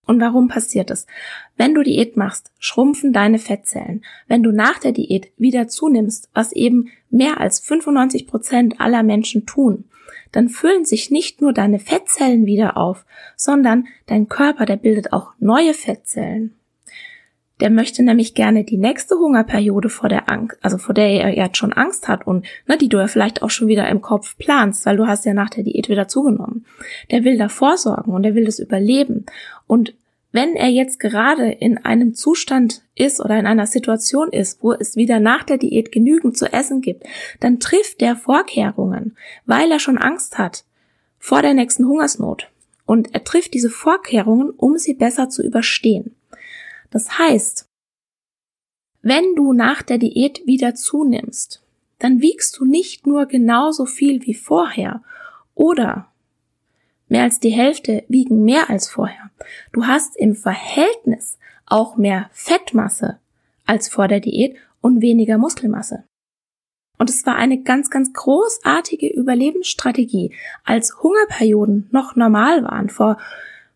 Und warum passiert es? Wenn du Diät machst, schrumpfen deine Fettzellen. Wenn du nach der Diät wieder zunimmst, was eben mehr als 95 Prozent aller Menschen tun, dann füllen sich nicht nur deine Fettzellen wieder auf, sondern dein Körper, der bildet auch neue Fettzellen. Der möchte nämlich gerne die nächste Hungerperiode vor der Angst, also vor der er jetzt schon Angst hat und ne, die du ja vielleicht auch schon wieder im Kopf planst, weil du hast ja nach der Diät wieder zugenommen. Der will da vorsorgen und er will das überleben. Und wenn er jetzt gerade in einem Zustand ist oder in einer Situation ist, wo es wieder nach der Diät genügend zu essen gibt, dann trifft der Vorkehrungen, weil er schon Angst hat vor der nächsten Hungersnot. Und er trifft diese Vorkehrungen, um sie besser zu überstehen. Das heißt, wenn du nach der Diät wieder zunimmst, dann wiegst du nicht nur genauso viel wie vorher oder Mehr als die Hälfte wiegen mehr als vorher. Du hast im Verhältnis auch mehr Fettmasse als vor der Diät und weniger Muskelmasse. Und es war eine ganz, ganz großartige Überlebensstrategie, als Hungerperioden noch normal waren vor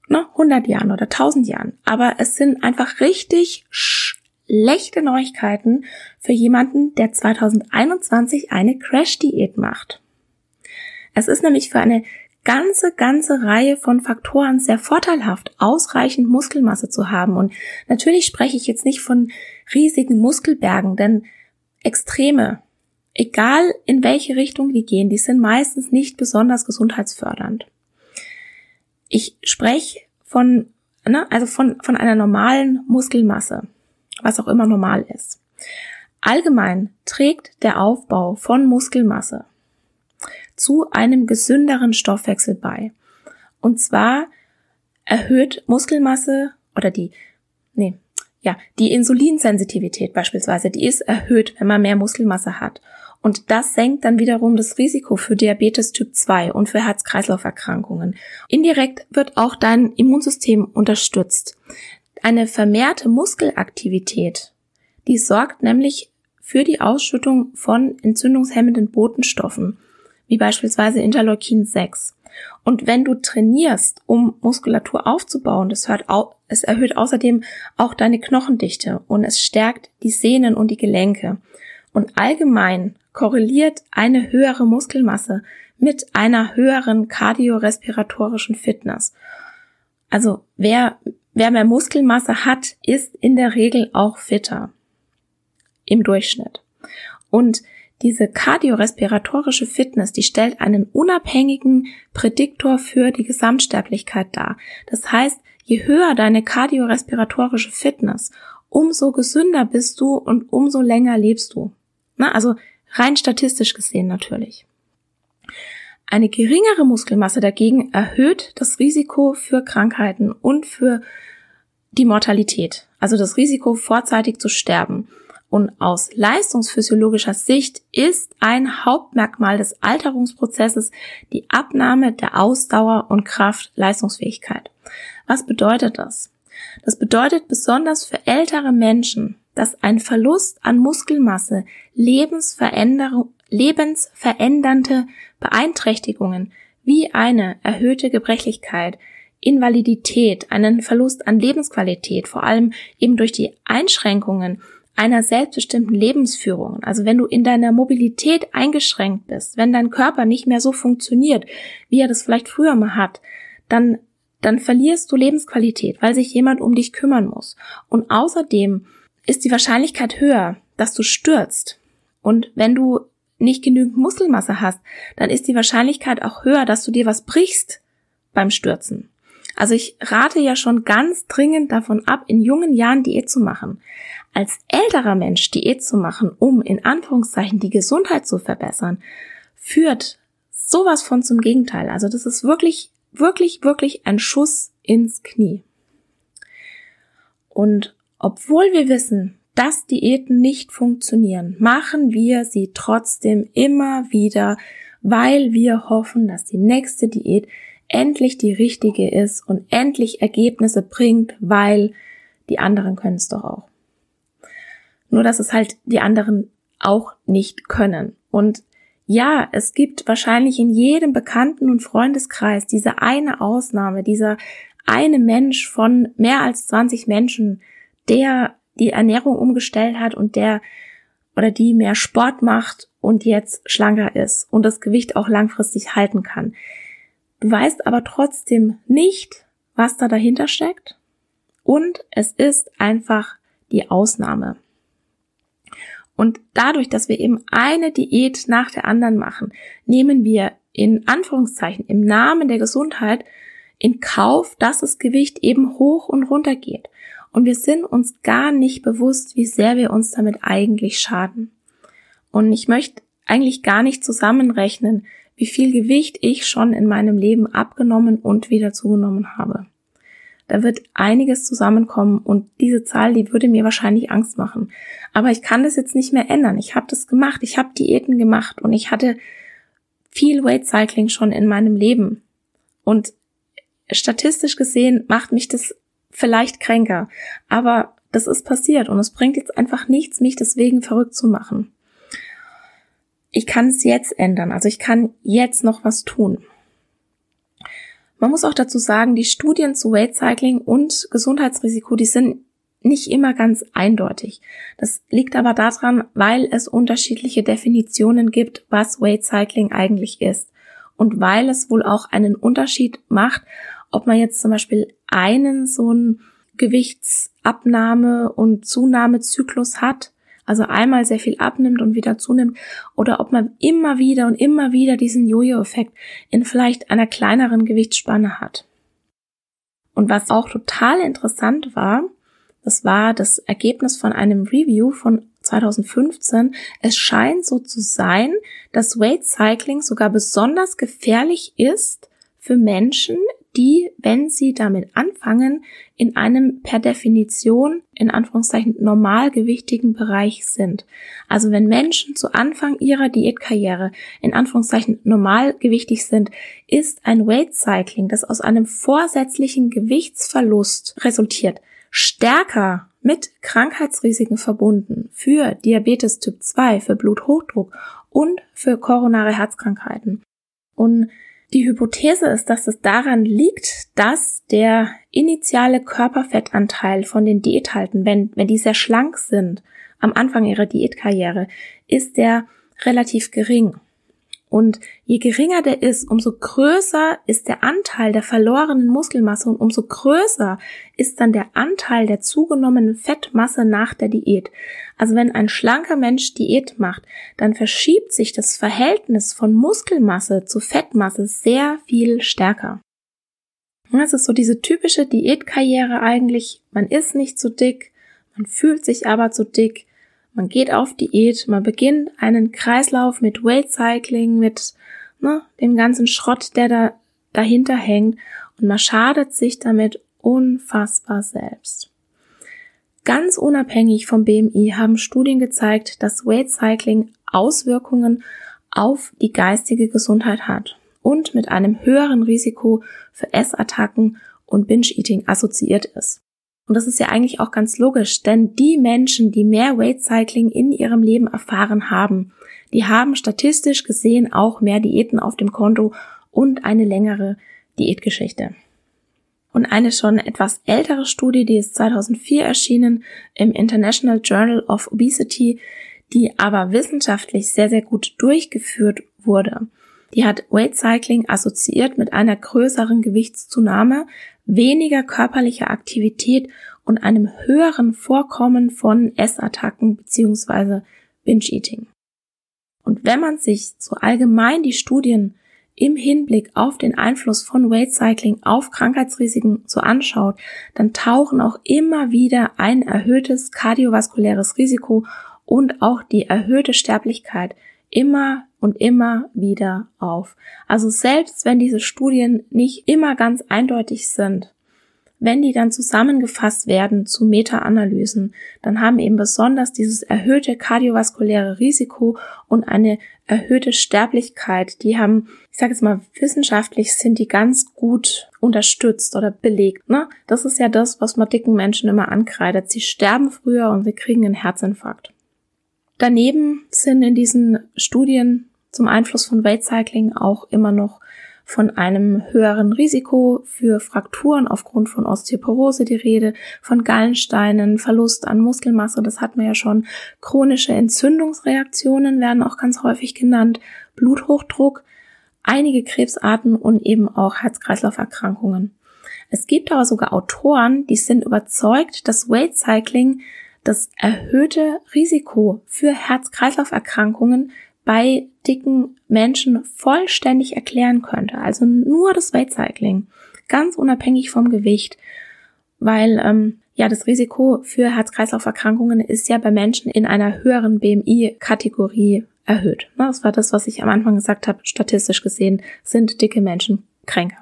ne, 100 Jahren oder 1000 Jahren. Aber es sind einfach richtig schlechte Neuigkeiten für jemanden, der 2021 eine Crash-Diät macht. Es ist nämlich für eine ganze, ganze Reihe von Faktoren sehr vorteilhaft, ausreichend Muskelmasse zu haben. Und natürlich spreche ich jetzt nicht von riesigen Muskelbergen, denn Extreme, egal in welche Richtung die gehen, die sind meistens nicht besonders gesundheitsfördernd. Ich spreche von, ne, also von, von einer normalen Muskelmasse, was auch immer normal ist. Allgemein trägt der Aufbau von Muskelmasse zu einem gesünderen Stoffwechsel bei. Und zwar erhöht Muskelmasse oder die, nee, ja, die Insulinsensitivität beispielsweise, die ist erhöht, wenn man mehr Muskelmasse hat. Und das senkt dann wiederum das Risiko für Diabetes Typ 2 und für Herz-Kreislauf-Erkrankungen. Indirekt wird auch dein Immunsystem unterstützt. Eine vermehrte Muskelaktivität, die sorgt nämlich für die Ausschüttung von entzündungshemmenden Botenstoffen wie beispielsweise Interleukin 6. Und wenn du trainierst, um Muskulatur aufzubauen, das hört au es erhöht außerdem auch deine Knochendichte und es stärkt die Sehnen und die Gelenke. Und allgemein korreliert eine höhere Muskelmasse mit einer höheren kardiorespiratorischen Fitness. Also wer, wer mehr Muskelmasse hat, ist in der Regel auch fitter. Im Durchschnitt. Und diese kardiorespiratorische Fitness, die stellt einen unabhängigen Prädiktor für die Gesamtsterblichkeit dar. Das heißt, je höher deine kardiorespiratorische Fitness, umso gesünder bist du und umso länger lebst du. Na, also rein statistisch gesehen natürlich. Eine geringere Muskelmasse dagegen erhöht das Risiko für Krankheiten und für die Mortalität, also das Risiko vorzeitig zu sterben. Und aus leistungsphysiologischer Sicht ist ein Hauptmerkmal des Alterungsprozesses die Abnahme der Ausdauer und Kraft-Leistungsfähigkeit. Was bedeutet das? Das bedeutet besonders für ältere Menschen, dass ein Verlust an Muskelmasse lebensverändernde Beeinträchtigungen wie eine erhöhte Gebrechlichkeit, Invalidität, einen Verlust an Lebensqualität, vor allem eben durch die Einschränkungen einer selbstbestimmten Lebensführung, also wenn du in deiner Mobilität eingeschränkt bist, wenn dein Körper nicht mehr so funktioniert, wie er das vielleicht früher mal hat, dann, dann verlierst du Lebensqualität, weil sich jemand um dich kümmern muss. Und außerdem ist die Wahrscheinlichkeit höher, dass du stürzt. Und wenn du nicht genügend Muskelmasse hast, dann ist die Wahrscheinlichkeit auch höher, dass du dir was brichst beim Stürzen. Also ich rate ja schon ganz dringend davon ab, in jungen Jahren Diät zu machen. Als älterer Mensch Diät zu machen, um in Anführungszeichen die Gesundheit zu verbessern, führt sowas von zum Gegenteil. Also das ist wirklich, wirklich, wirklich ein Schuss ins Knie. Und obwohl wir wissen, dass Diäten nicht funktionieren, machen wir sie trotzdem immer wieder, weil wir hoffen, dass die nächste Diät endlich die richtige ist und endlich Ergebnisse bringt, weil die anderen können es doch auch. Nur dass es halt die anderen auch nicht können. Und ja, es gibt wahrscheinlich in jedem Bekannten- und Freundeskreis diese eine Ausnahme, dieser eine Mensch von mehr als 20 Menschen, der die Ernährung umgestellt hat und der oder die mehr Sport macht und jetzt schlanker ist und das Gewicht auch langfristig halten kann. Du weißt aber trotzdem nicht, was da dahinter steckt und es ist einfach die Ausnahme. Und dadurch, dass wir eben eine Diät nach der anderen machen, nehmen wir in Anführungszeichen im Namen der Gesundheit in Kauf, dass das Gewicht eben hoch und runter geht. Und wir sind uns gar nicht bewusst, wie sehr wir uns damit eigentlich schaden. Und ich möchte eigentlich gar nicht zusammenrechnen, wie viel Gewicht ich schon in meinem Leben abgenommen und wieder zugenommen habe. Da wird einiges zusammenkommen und diese Zahl, die würde mir wahrscheinlich Angst machen. Aber ich kann das jetzt nicht mehr ändern. Ich habe das gemacht, ich habe Diäten gemacht und ich hatte viel Weight Cycling schon in meinem Leben. Und statistisch gesehen macht mich das vielleicht kränker. Aber das ist passiert und es bringt jetzt einfach nichts, mich deswegen verrückt zu machen. Ich kann es jetzt ändern, also ich kann jetzt noch was tun. Man muss auch dazu sagen, die Studien zu Weight Cycling und Gesundheitsrisiko, die sind nicht immer ganz eindeutig. Das liegt aber daran, weil es unterschiedliche Definitionen gibt, was Weight Cycling eigentlich ist. Und weil es wohl auch einen Unterschied macht, ob man jetzt zum Beispiel einen so einen Gewichtsabnahme- und Zunahmezyklus hat, also einmal sehr viel abnimmt und wieder zunimmt, oder ob man immer wieder und immer wieder diesen Jojo-Effekt in vielleicht einer kleineren Gewichtsspanne hat. Und was auch total interessant war, das war das Ergebnis von einem Review von 2015. Es scheint so zu sein, dass Weight Cycling sogar besonders gefährlich ist für Menschen, die, wenn sie damit anfangen, in einem per Definition in Anführungszeichen normalgewichtigen Bereich sind. Also wenn Menschen zu Anfang ihrer Diätkarriere in Anführungszeichen normalgewichtig sind, ist ein Weight Cycling, das aus einem vorsätzlichen Gewichtsverlust resultiert, stärker mit Krankheitsrisiken verbunden für Diabetes Typ 2, für Bluthochdruck und für koronare Herzkrankheiten. Und die Hypothese ist, dass es daran liegt, dass der initiale Körperfettanteil von den Diäthalten, wenn, wenn die sehr schlank sind, am Anfang ihrer Diätkarriere, ist der relativ gering. Und je geringer der ist, umso größer ist der Anteil der verlorenen Muskelmasse und umso größer ist dann der Anteil der zugenommenen Fettmasse nach der Diät. Also wenn ein schlanker Mensch Diät macht, dann verschiebt sich das Verhältnis von Muskelmasse zu Fettmasse sehr viel stärker. Das ist so diese typische Diätkarriere eigentlich. Man ist nicht zu dick, man fühlt sich aber zu dick, man geht auf Diät, man beginnt einen Kreislauf mit Weight Cycling, mit ne, dem ganzen Schrott, der da dahinter hängt und man schadet sich damit unfassbar selbst. Ganz unabhängig vom BMI haben Studien gezeigt, dass Weight Cycling Auswirkungen auf die geistige Gesundheit hat und mit einem höheren Risiko für Essattacken und Binge-Eating assoziiert ist. Und das ist ja eigentlich auch ganz logisch, denn die Menschen, die mehr Weight Cycling in ihrem Leben erfahren haben, die haben statistisch gesehen auch mehr Diäten auf dem Konto und eine längere Diätgeschichte. Und eine schon etwas ältere Studie, die ist 2004 erschienen im International Journal of Obesity, die aber wissenschaftlich sehr, sehr gut durchgeführt wurde. Die hat Weight Cycling assoziiert mit einer größeren Gewichtszunahme, weniger körperlicher Aktivität und einem höheren Vorkommen von Essattacken bzw. Binge-Eating. Und wenn man sich so allgemein die Studien im Hinblick auf den Einfluss von Weight Cycling auf Krankheitsrisiken so anschaut, dann tauchen auch immer wieder ein erhöhtes kardiovaskuläres Risiko und auch die erhöhte Sterblichkeit immer und immer wieder auf. Also selbst wenn diese Studien nicht immer ganz eindeutig sind, wenn die dann zusammengefasst werden zu Meta-Analysen, dann haben eben besonders dieses erhöhte kardiovaskuläre Risiko und eine erhöhte Sterblichkeit, die haben, ich sage jetzt mal, wissenschaftlich sind die ganz gut unterstützt oder belegt. Ne? Das ist ja das, was man dicken Menschen immer ankreidet. Sie sterben früher und sie kriegen einen Herzinfarkt. Daneben sind in diesen Studien zum Einfluss von Weight Cycling auch immer noch von einem höheren Risiko für Frakturen aufgrund von Osteoporose die Rede, von Gallensteinen, Verlust an Muskelmasse, das hat man ja schon, chronische Entzündungsreaktionen werden auch ganz häufig genannt, Bluthochdruck, einige Krebsarten und eben auch Herz-Kreislauf-Erkrankungen. Es gibt aber sogar Autoren, die sind überzeugt, dass Weight Cycling das erhöhte Risiko für Herz-Kreislauf-Erkrankungen bei dicken Menschen vollständig erklären könnte. Also nur das Weight Cycling, ganz unabhängig vom Gewicht, weil ähm, ja das Risiko für Herz-Kreislauf-Erkrankungen ist ja bei Menschen in einer höheren BMI-Kategorie erhöht. Das war das, was ich am Anfang gesagt habe. Statistisch gesehen sind dicke Menschen kränker.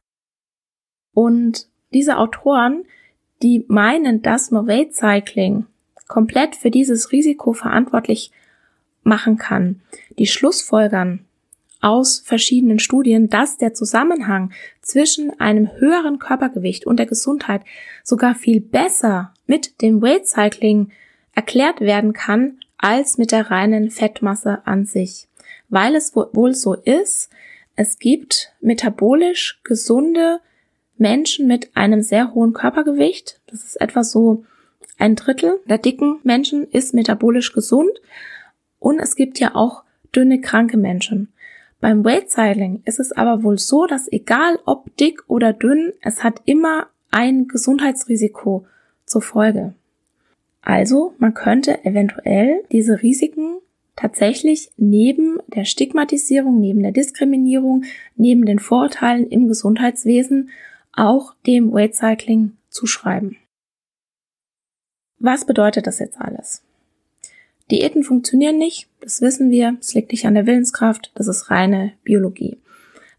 Und diese Autoren, die meinen, dass man Weight Cycling komplett für dieses Risiko verantwortlich machen kann, die Schlussfolgern aus verschiedenen Studien, dass der Zusammenhang zwischen einem höheren Körpergewicht und der Gesundheit sogar viel besser mit dem Weight Cycling erklärt werden kann als mit der reinen Fettmasse an sich. Weil es wohl so ist, es gibt metabolisch gesunde Menschen mit einem sehr hohen Körpergewicht. Das ist etwa so ein Drittel der dicken Menschen ist metabolisch gesund und es gibt ja auch dünne, kranke Menschen. Beim Weight Cycling ist es aber wohl so, dass egal ob dick oder dünn, es hat immer ein Gesundheitsrisiko zur Folge. Also man könnte eventuell diese Risiken tatsächlich neben der Stigmatisierung, neben der Diskriminierung, neben den Vorurteilen im Gesundheitswesen auch dem Weight Cycling zuschreiben. Was bedeutet das jetzt alles? Diäten funktionieren nicht, das wissen wir, es liegt nicht an der Willenskraft, das ist reine Biologie.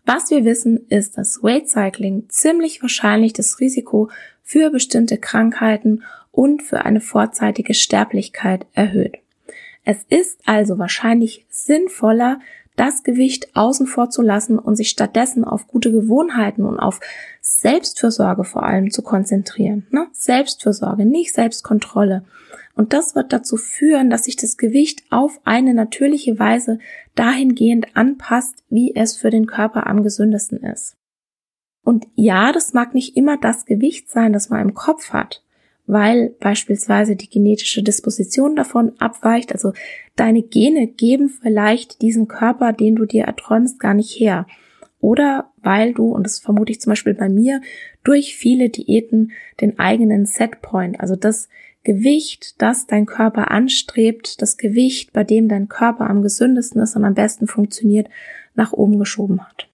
Was wir wissen, ist, dass Weight Cycling ziemlich wahrscheinlich das Risiko für bestimmte Krankheiten und für eine vorzeitige Sterblichkeit erhöht. Es ist also wahrscheinlich sinnvoller, das Gewicht außen vor zu lassen und sich stattdessen auf gute Gewohnheiten und auf Selbstfürsorge vor allem zu konzentrieren. Ne? Selbstfürsorge, nicht Selbstkontrolle. Und das wird dazu führen, dass sich das Gewicht auf eine natürliche Weise dahingehend anpasst, wie es für den Körper am gesündesten ist. Und ja, das mag nicht immer das Gewicht sein, das man im Kopf hat, weil beispielsweise die genetische Disposition davon abweicht. Also deine Gene geben vielleicht diesen Körper, den du dir erträumst, gar nicht her. Oder weil du, und das vermute ich zum Beispiel bei mir, durch viele Diäten den eigenen Setpoint, also das Gewicht, das dein Körper anstrebt, das Gewicht, bei dem dein Körper am gesündesten ist und am besten funktioniert, nach oben geschoben hat.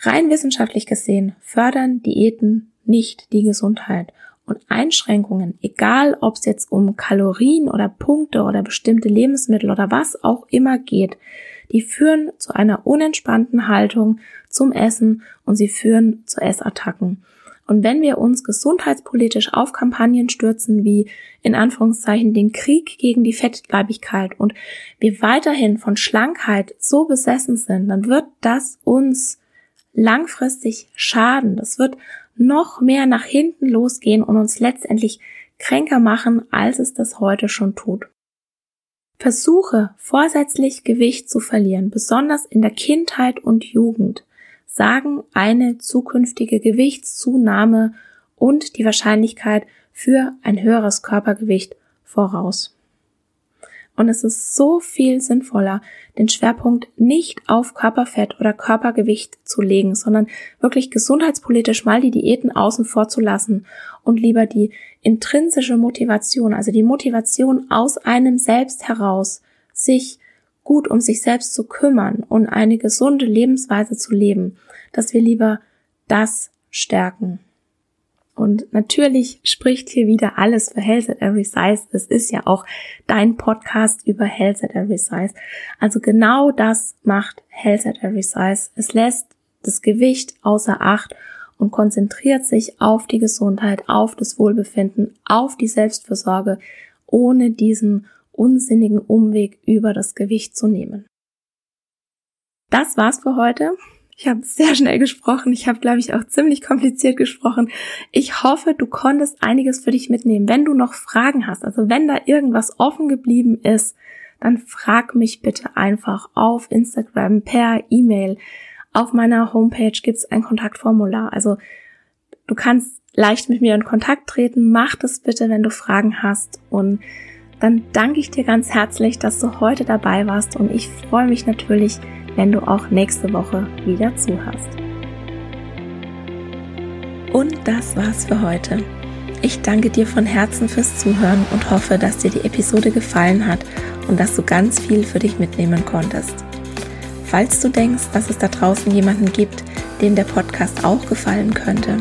Rein wissenschaftlich gesehen fördern Diäten nicht die Gesundheit und Einschränkungen, egal ob es jetzt um Kalorien oder Punkte oder bestimmte Lebensmittel oder was auch immer geht, die führen zu einer unentspannten Haltung zum Essen und sie führen zu Essattacken. Und wenn wir uns gesundheitspolitisch auf Kampagnen stürzen, wie in Anführungszeichen den Krieg gegen die Fettleibigkeit und wir weiterhin von Schlankheit so besessen sind, dann wird das uns langfristig schaden. Das wird noch mehr nach hinten losgehen und uns letztendlich kränker machen, als es das heute schon tut. Versuche vorsätzlich Gewicht zu verlieren, besonders in der Kindheit und Jugend, sagen eine zukünftige Gewichtszunahme und die Wahrscheinlichkeit für ein höheres Körpergewicht voraus. Und es ist so viel sinnvoller, den Schwerpunkt nicht auf Körperfett oder Körpergewicht zu legen, sondern wirklich gesundheitspolitisch mal die Diäten außen vor zu lassen und lieber die intrinsische Motivation, also die Motivation aus einem selbst heraus, sich gut um sich selbst zu kümmern und eine gesunde Lebensweise zu leben, dass wir lieber das stärken. Und natürlich spricht hier wieder alles für Health at Every Size. Es ist ja auch dein Podcast über Health at Every Size. Also genau das macht Health at Every Size. Es lässt das Gewicht außer Acht und konzentriert sich auf die Gesundheit, auf das Wohlbefinden, auf die Selbstversorge, ohne diesen unsinnigen Umweg über das Gewicht zu nehmen. Das war's für heute. Ich habe sehr schnell gesprochen. Ich habe, glaube ich, auch ziemlich kompliziert gesprochen. Ich hoffe, du konntest einiges für dich mitnehmen. Wenn du noch Fragen hast, also wenn da irgendwas offen geblieben ist, dann frag mich bitte einfach auf Instagram, per E-Mail. Auf meiner Homepage gibt's ein Kontaktformular. Also du kannst leicht mit mir in Kontakt treten. Mach das bitte, wenn du Fragen hast. Und dann danke ich dir ganz herzlich, dass du heute dabei warst. Und ich freue mich natürlich, wenn du auch nächste Woche wieder zuhörst. Und das war's für heute. Ich danke dir von Herzen fürs Zuhören und hoffe, dass dir die Episode gefallen hat und dass du ganz viel für dich mitnehmen konntest. Falls du denkst, dass es da draußen jemanden gibt, dem der Podcast auch gefallen könnte,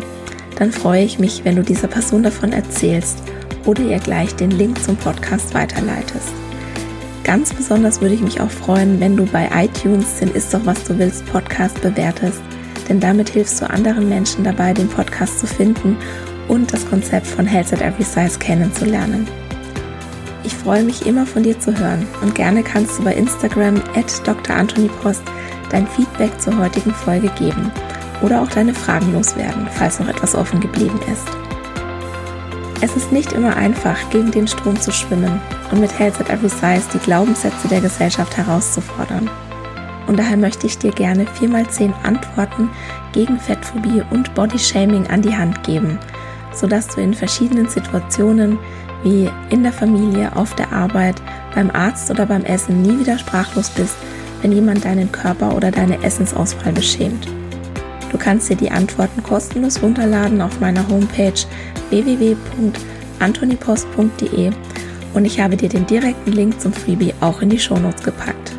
dann freue ich mich, wenn du dieser Person davon erzählst oder ihr gleich den Link zum Podcast weiterleitest. Ganz besonders würde ich mich auch freuen, wenn du bei iTunes den Ist doch was du willst Podcast bewertest, denn damit hilfst du anderen Menschen dabei, den Podcast zu finden und das Konzept von Health at Every Size kennenzulernen. Ich freue mich immer von dir zu hören und gerne kannst du bei Instagram at Dr. Anthony Post dein Feedback zur heutigen Folge geben oder auch deine Fragen loswerden, falls noch etwas offen geblieben ist. Es ist nicht immer einfach, gegen den Strom zu schwimmen und mit Health at Every Size die Glaubenssätze der Gesellschaft herauszufordern. Und daher möchte ich dir gerne 4x10 Antworten gegen Fettphobie und Bodyshaming an die Hand geben, sodass du in verschiedenen Situationen wie in der Familie, auf der Arbeit, beim Arzt oder beim Essen nie wieder sprachlos bist, wenn jemand deinen Körper oder deine Essensauswahl beschämt. Du kannst dir die Antworten kostenlos runterladen auf meiner Homepage www.antonipost.de und ich habe dir den direkten Link zum Freebie auch in die Shownotes gepackt.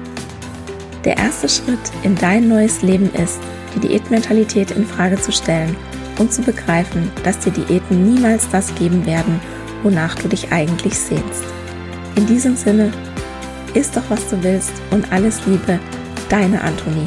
Der erste Schritt in dein neues Leben ist, die Diätmentalität in Frage zu stellen und zu begreifen, dass dir Diäten niemals das geben werden, wonach du dich eigentlich sehnst. In diesem Sinne, isst doch was du willst und alles Liebe, deine Antonie.